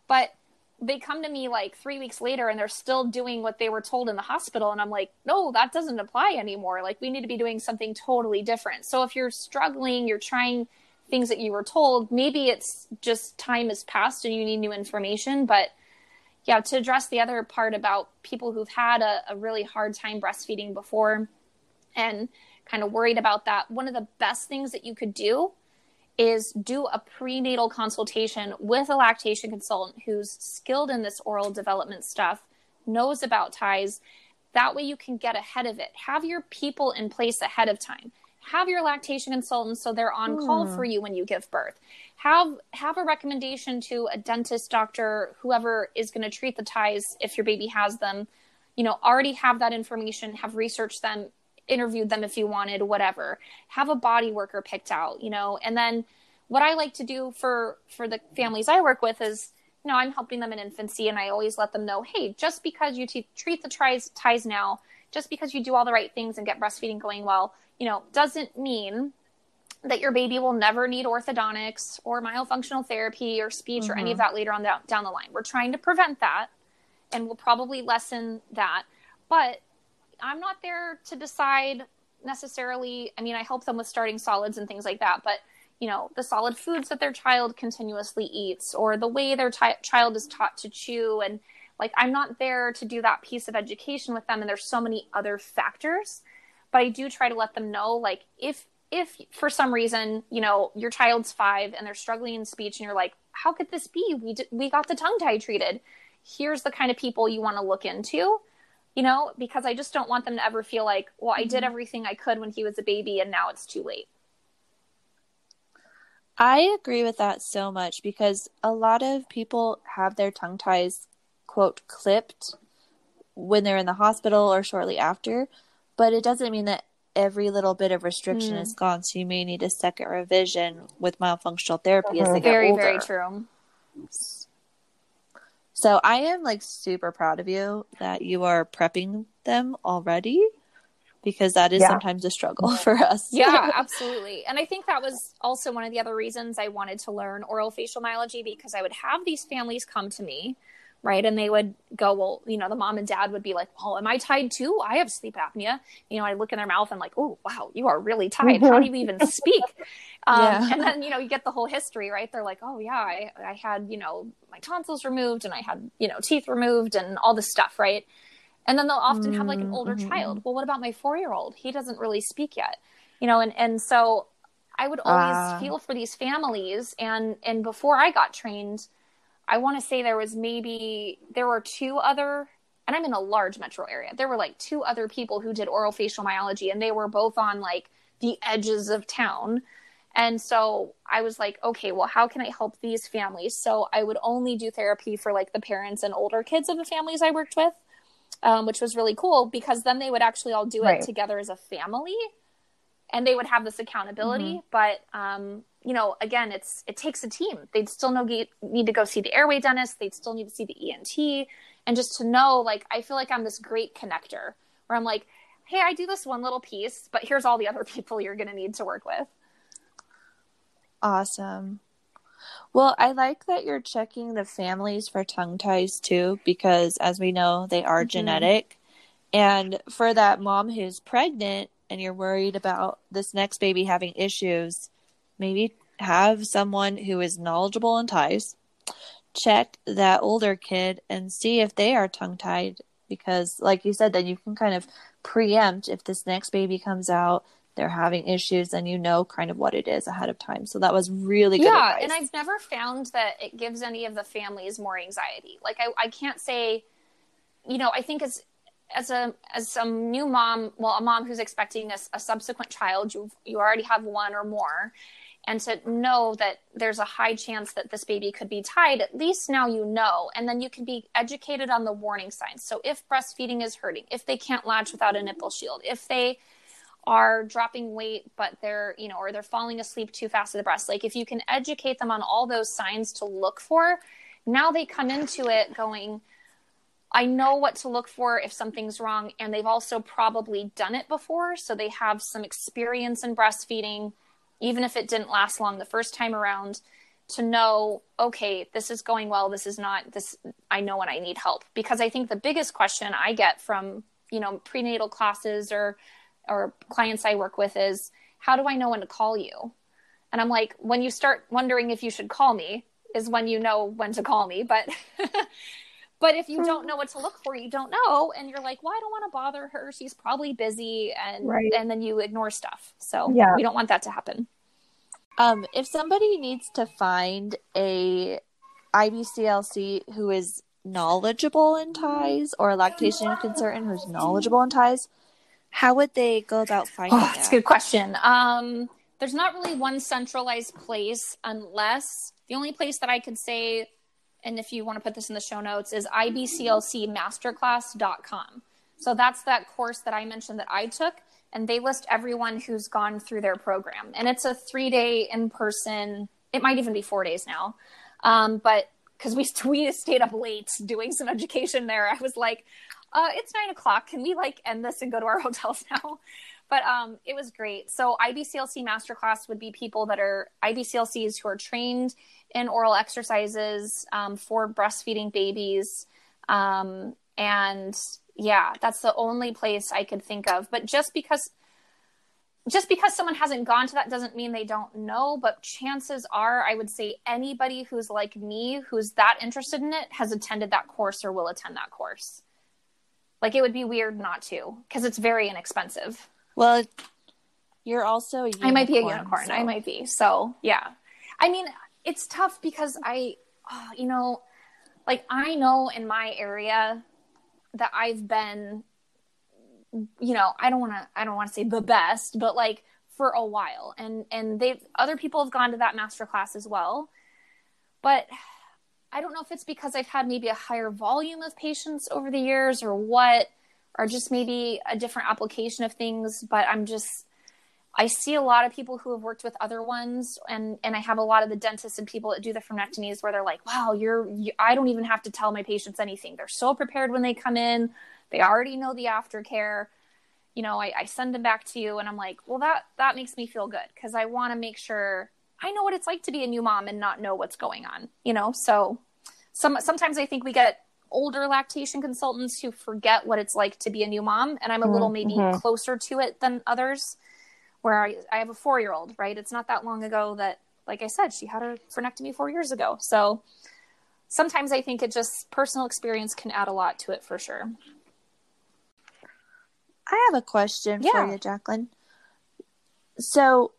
But they come to me like three weeks later and they're still doing what they were told in the hospital. And I'm like, no, that doesn't apply anymore. Like, we need to be doing something totally different. So if you're struggling, you're trying things that you were told, maybe it's just time has passed and you need new information. But yeah, to address the other part about people who've had a, a really hard time breastfeeding before and kind of worried about that, one of the best things that you could do is do a prenatal consultation with a lactation consultant who's skilled in this oral development stuff, knows about ties. That way you can get ahead of it. Have your people in place ahead of time. Have your lactation consultant so they're on call hmm. for you when you give birth. Have have a recommendation to a dentist, doctor, whoever is going to treat the ties if your baby has them. You know, already have that information, have researched them, interviewed them if you wanted, whatever. Have a body worker picked out, you know, and then what I like to do for for the families I work with is, you know, I'm helping them in infancy, and I always let them know, hey, just because you treat the ties ties now, just because you do all the right things and get breastfeeding going well, you know, doesn't mean that your baby will never need orthodontics or myofunctional therapy or speech or any of mm-hmm. that later on down the line. We're trying to prevent that, and we'll probably lessen that, but I'm not there to decide necessarily. I mean, I help them with starting solids and things like that, but you know, the solid foods that their child continuously eats or the way their ti child is taught to chew and like I'm not there to do that piece of education with them and there's so many other factors, but I do try to let them know like if if for some reason, you know, your child's 5 and they're struggling in speech and you're like, how could this be? We d- we got the tongue tie treated. Here's the kind of people you want to look into you know, because I just don't want them to ever feel like, well, I did everything I could when he was a baby and now it's too late. I agree with that so much because a lot of people have their tongue ties, quote, clipped when they're in the hospital or shortly after, but it doesn't mean that every little bit of restriction Mm. is gone. So you may need a second revision with myofunctional therapy as Mhm. they get Very, older. very true. So I am like super proud of you that you are prepping them already because that is Yeah. sometimes a struggle *laughs* for us. Yeah, *laughs* absolutely. And I think that was also one of the other reasons I wanted to learn orofacial myology because I would have these families come to me, right? And they would go, well, you know, the mom and dad would be like, well, am I tied too? I have sleep apnea. You know, I look in their mouth and like, oh, wow, you are really tied. How do you even *laughs* speak? Um, Yeah. And then, you know, you get the whole history, right? They're like, oh, yeah, I, I had, you know, my tonsils removed and I had, you know, teeth removed and all this stuff, right? And then they'll often have like an older Mm-hmm. child. Well, what about my four year old? He doesn't really speak yet. You know, and, and so I would always Ah. feel for these families and and before I got trained, I want to say there was maybe there were two other and I'm in a large metro area. There were like two other people who did orofacial myology and they were both on like the edges of town. And so I was like, okay, well, how can I help these families? So I would only do therapy for like the parents and older kids of the families I worked with, um, which was really cool because then they would actually all do it Right. together as a family and they would have this accountability. But, um, you know, again, it's it takes a team. They'd still know, need to go see the airway dentist. They'd still need to see the ENT, and just to know, like, I feel like I'm this great connector where I'm like, hey, I do this one little piece, but here's all the other *laughs* people you're going to need to work with. Awesome. Well, I like that you're checking the families for tongue ties too, because as we know, they are Mhm. genetic. And for that mom who's pregnant and you're worried about this next baby having issues, maybe have someone who is knowledgeable in ties check that older kid and see if they are tongue tied. Because, like you said, then you can kind of preempt if this next baby comes out they're having issues and you know kind of what it is ahead of time. So that was really good yeah advice. and i've never found that it gives any of the families more anxiety like i, I can't say you know i think as as a as some new mom well a mom who's expecting a, a subsequent child you you already have one or more. And to know that there's a high chance that this baby could be tied at least now you know. And then you can be educated on the warning signs. So if breastfeeding is hurting if they can't latch without a nipple shield if they are dropping weight but they're you know or they're falling asleep too fast at the breast like if you can educate them on all those signs to look for now they come into it going i know what to look for if something's wrong and they've also probably done it before so they have some experience in breastfeeding even if it didn't last long the first time around to know okay this is going well this is not this i know when i need help because i think the biggest question i get from you know prenatal classes or or clients I work with is how do I know when to call you? And I'm like, when you start wondering if you should call me is when you know when to call me. But *laughs* but if you don't know what to look for, you don't know, and you're like, well, I don't want to bother her. She's probably busy, and Right. and then you ignore stuff. So Yeah. we don't want that to happen. Um, if somebody needs to find a IBCLC who is knowledgeable in ties or a lactation consultant who's knowledgeable in ties, how would they go about finding Oh, that? that's a good question. Um, there's not really one centralized place unless the only place that I could say, and if you want to put this in the show notes, is ibclcmasterclass.com. So that's that course that I mentioned that I took, and they list everyone who's gone through their program. And it's a three day in person, it might even be four days now. Um, but because we, *laughs* we stayed up late doing some education there, I was like, uh, it's nine o'clock. Can we like end this and go to our *laughs* hotels now? But um, it was great. So IBCLC masterclass would be people that are IBCLCs who are trained in oral exercises um, for breastfeeding babies. Um, and yeah, that's the only place I could think of. But just because just because someone hasn't gone to that doesn't mean they don't know but chances are i would say anybody who's like me who's that interested in it has attended that course or will attend that course like it would be weird not to because it's very inexpensive Well, you're also I might be a unicorn, unicorn. So- i might be. So yeah. I mean it's tough because i oh, you know like i know in my area that i've been you know i don't want to i don't want to say the best but like for a while. And and they've other people have gone to that master class as well. But i don't know if it's because i've had maybe a higher volume of patients over the years or what or just maybe a different application of things but i'm just i see a lot of people who have worked with other ones and and i have a lot of the dentists and people that do the frenectomies where they're like wow you're you, i don't even have to tell my patients anything. They're so prepared when they come in. They already know the aftercare. You know I, I send them back to you and i'm like well that that makes me feel good because i want to make sure i know what it's like to be a new mom and not know what's going on you know? So some sometimes i think we get older lactation consultants who forget what it's like to be a new mom and i'm a little maybe Mhm. closer to it than others where I, I have a four year old right it's not that long ago that like i said she had her frenectomy four years ago so sometimes i think it just personal experience can add a lot to it for sure I have a question Yeah. for you, Jacqueline. So,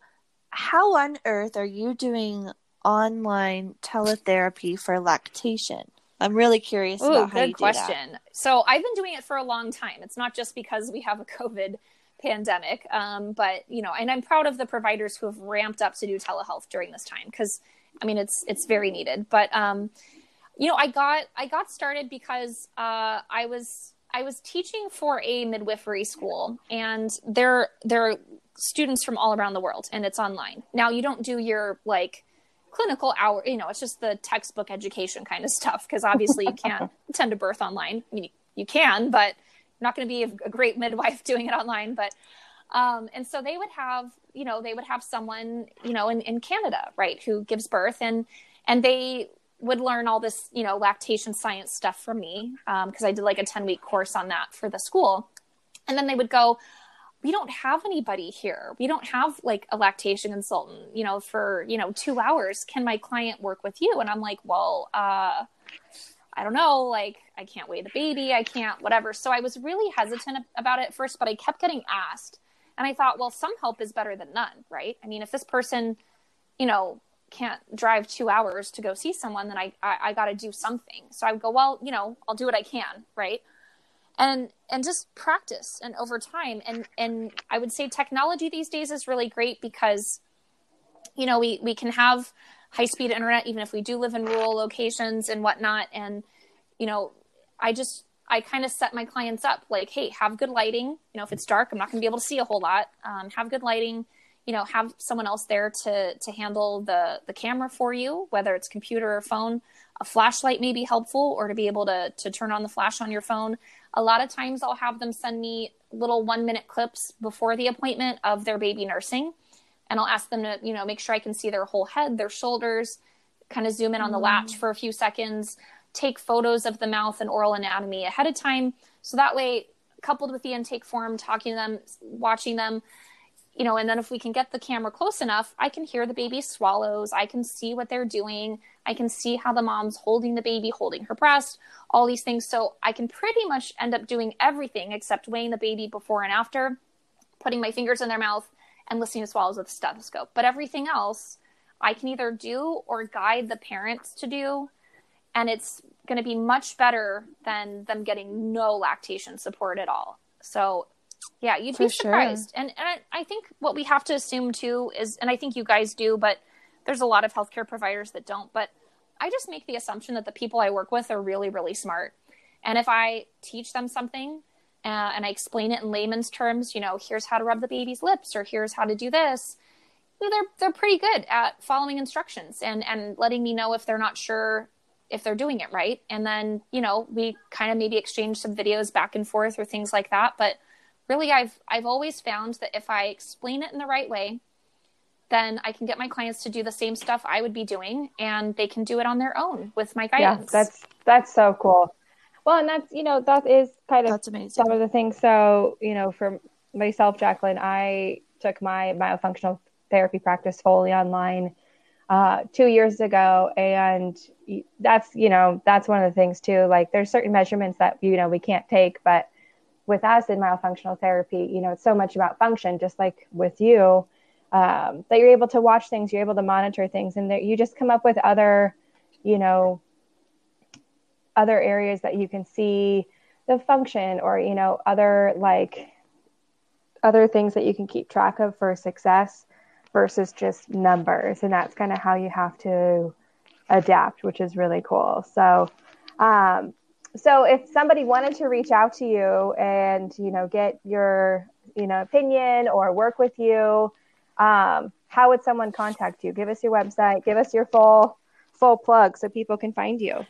how on earth are you doing online teletherapy for lactation? I'm really curious Ooh, about how you good question. So I've been doing it for a long time. It's not just because we have a *laughs* COVID pandemic, um, but you know, and I'm proud of the providers who have ramped up to do telehealth during this time because, I mean, it's it's very needed. But um, you know, I got I got started because uh, I was I was teaching for a midwifery school, and they're they're students from all around the world, and it's online. Now you don't do your like clinical hour you know it's just the textbook education kind of stuff because obviously you can't *laughs* attend a birth online. I mean you, you can but you're not going to be a, a great midwife *laughs* doing it online but um, and so they would have you know they would have someone you know in, in canada right who gives birth and and they would learn all this you know lactation science stuff from me because i did like a 10 week course on that for the school. And then they would go we don't have anybody here. We don't have like a lactation consultant, you know, for, you know, two hours. Can my client work with you? And I'm like, well, uh, I don't know. Like, I can't weigh the baby. I can't, whatever. So I was really hesitant about it first, but I kept getting asked. And I thought, well, some help is better than none, right? I mean, if this person, you know, can't drive two hours to go see someone, then I, I, I got to do something. So I would go, well, you know, I'll do what I can, right? And and just practice and over time. And and i would say technology these days is really great because you know we we can have high speed internet even if we do live in rural locations and whatnot. And you know i just i kind of set my clients up like hey have good lighting. You know if it's dark i'm not going to be able to see a whole lot. Um, have good lighting. You know have someone else there to to handle the the camera for you whether it's computer or phone. A flashlight may be helpful or to be able to to turn on the flash on your phone a lot of times I'll have them send me little one minute clips before the appointment of their baby nursing. And I'll ask them to, you know, make sure I can see their whole head, their shoulders, kind of zoom in on the mm-hmm. latch for a few seconds, take photos of the mouth and oral anatomy ahead of time. So that way, coupled with the intake form, talking to them, watching them, you know, and then if we can get the camera close enough, I can hear the baby swallows. I can see what they're doing. I can see how the mom's holding the baby, holding her breast, all these things. So I can pretty much end up doing everything except weighing the baby before and after, putting my fingers in their mouth, and listening to swallows with a stethoscope. But everything else, I can either do or guide the parents to do. And it's going to be much better than them getting no lactation support at all. So yeah, you'd For be sure. surprised. And, and I, think what we have to assume too is, and I think you guys do, but there's a lot of healthcare providers that don't. But I just make the assumption that the people I work with are really, really smart. And if I teach them something uh, and I explain it in layman's terms, you know, here's how to rub the baby's lips or here's how to do this, you know, they're they're pretty good at following instructions and and letting me know if they're not sure if they're doing it right. And then you know we kind of maybe exchange some videos back and forth or things like that. But really, I've I've always found that if I explain it in the right way, then I can get my clients to do the same stuff I would be doing, and they can do it on their own with my guidance. Yeah, that's that's so cool. Well, and that's you know that is kind of That's amazing. some of the things. So you know, for myself, Jacqueline, I took my myofunctional therapy practice fully online uh, two years ago, and that's you know that's one of the things too. Like there's certain measurements that you know we can't take, but with us in myofunctional therapy, you know, it's so much about function, just like with you, um, that you're able to watch things, you're able to monitor things, and that you just come up with other, you know, other areas that you can see the function or you know other like other things that you can keep track of for success versus just numbers. And that's kind of how you have to adapt which is really cool. So um, so if somebody wanted to reach out to you and you know get your you know opinion or work with you um, how would someone contact you give us your website give us your full full plug so people can find you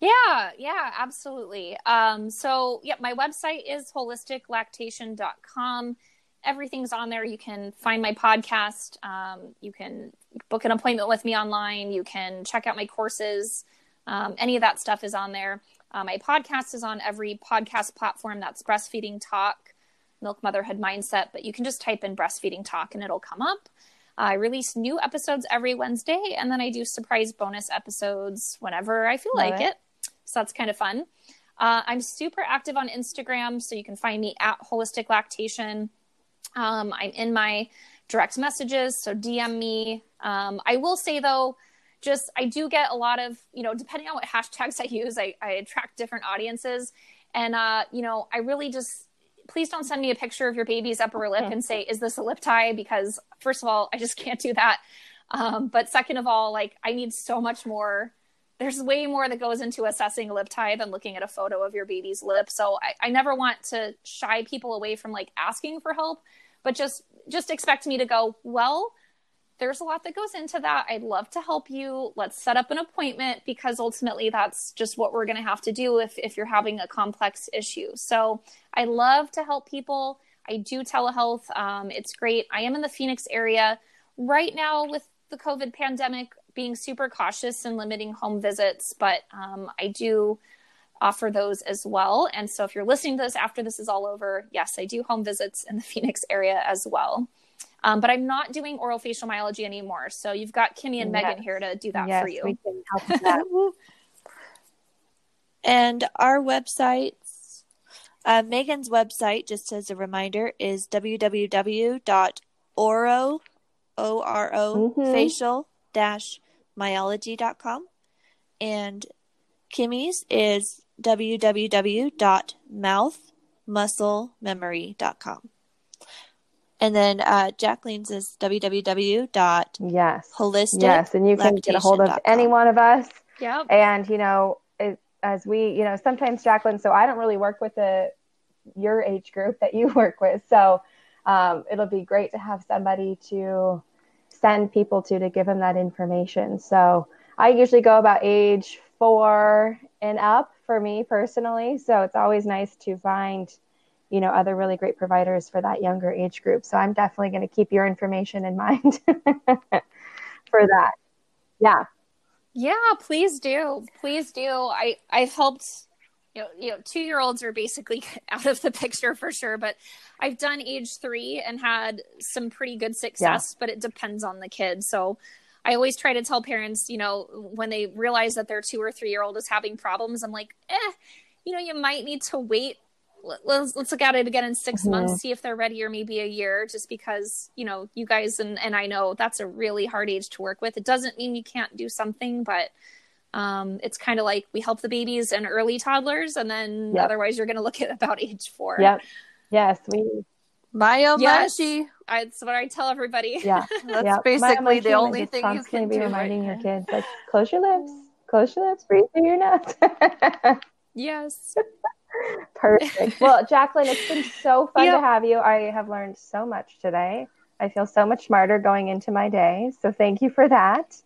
Yeah, yeah, absolutely. Um, so, yeah, my website is holisticlactation.com. Everything's on there. You can find my podcast. Um, you can book an appointment with me online. You can check out my courses. Um, any of that stuff is on there. Uh, my podcast is on every podcast platform that's breastfeeding talk, milk motherhood mindset, but you can just type in breastfeeding talk and it'll come up. I release new episodes every Wednesday, and then I do surprise bonus episodes whenever I feel Love like it. it. So that's kind of fun. Uh, I'm super active on Instagram, so you can find me at Holistic Lactation. Um, I'm in my direct messages, so DM me. Um, I will say though, just I do get a lot of, you know, depending on what hashtags I use, I, I attract different audiences. And, uh, you know, I really just, please don't send me a picture of your baby's upper lip and say, is this a lip tie? Because, first of all, I just *laughs* can't do that. Um, but second of all, like, I need so much more. There's way more that goes into assessing a lip tie than looking at a photo of your baby's lip. So I, I never want to shy people away from like asking for help, but just just expect me to go, well, there's a lot that goes into that. I'd love to help you. Let's set up an appointment because ultimately that's just what we're going to have to do if, if you're having a complex issue. So I love to help people. I do telehealth. Um, it's great. I am in the Phoenix area right now with the COVID pandemic, being super cautious and limiting home visits, but um, I do offer those as well. And so if you're listening to this after this is all over, yes, I do home visits in the *laughs* Phoenix area as well. Um, but I'm not doing orofacial myology anymore. So you've got Kimi and yes. Megan here to do that yes, for you. We can help with that. *laughs* and our websites, uh, Megan's website, just as a reminder, is www.oro, O-R-O, mm-hmm. facial dash myology.com. And Kimi's is www.mouthmusclememory.com. And then uh, Jacqueline's is www. Yes. Holistic. Yes, and you can get a hold of any one of us. Yep. And you know, it, as we, you know, sometimes Jacqueline. So I don't really work with the your age group that you *laughs* work with. So um, it'll be great to have somebody to send people to to give them that information. So I usually go about age four and up for me personally. So it's always nice to find you know other really great providers for that younger age group. So i'm definitely going to keep your information in *laughs* mind for that. Yeah. Yeah please do. Please do. I i've helped you know, you know two year olds are basically *laughs* out of the picture for sure but i've done age three and had some pretty good success yeah. but it depends on the kid. So I always try to tell parents, you know, when they realize that their two or three year old is having problems, I'm like, eh, you know, you might need to wait let's let's look at it again in 6 mm-hmm. months see if they're ready or maybe a year just because you know you guys and and i know that's a really hard age to work with it doesn't mean you can't do something but um, it's kind of like we help the babies and early toddlers and then yep. otherwise you're going to look at about *laughs* age four yep yes we Mayo yes, that's what I tell everybody. Yeah, *laughs* that's yep. basically the only thing you can be do reminding right your kids like close your lips, *laughs* close your lips, breathe through your nose. yes. Perfect. Well, Jacqueline, it's been so *laughs* fun yep. to have you. I have learned so much today. I feel so much smarter going into my day. So thank you for that.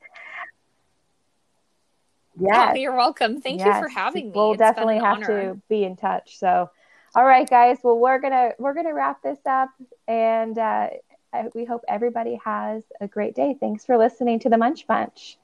Yeah, oh, you're welcome. Thank yes. you for having me. We'll it's definitely have honor. to be in touch. So, all right, guys. Well, we're gonna we're gonna wrap this up, and uh, we hope everybody has a great day. Thanks for listening to the Munch Bunch.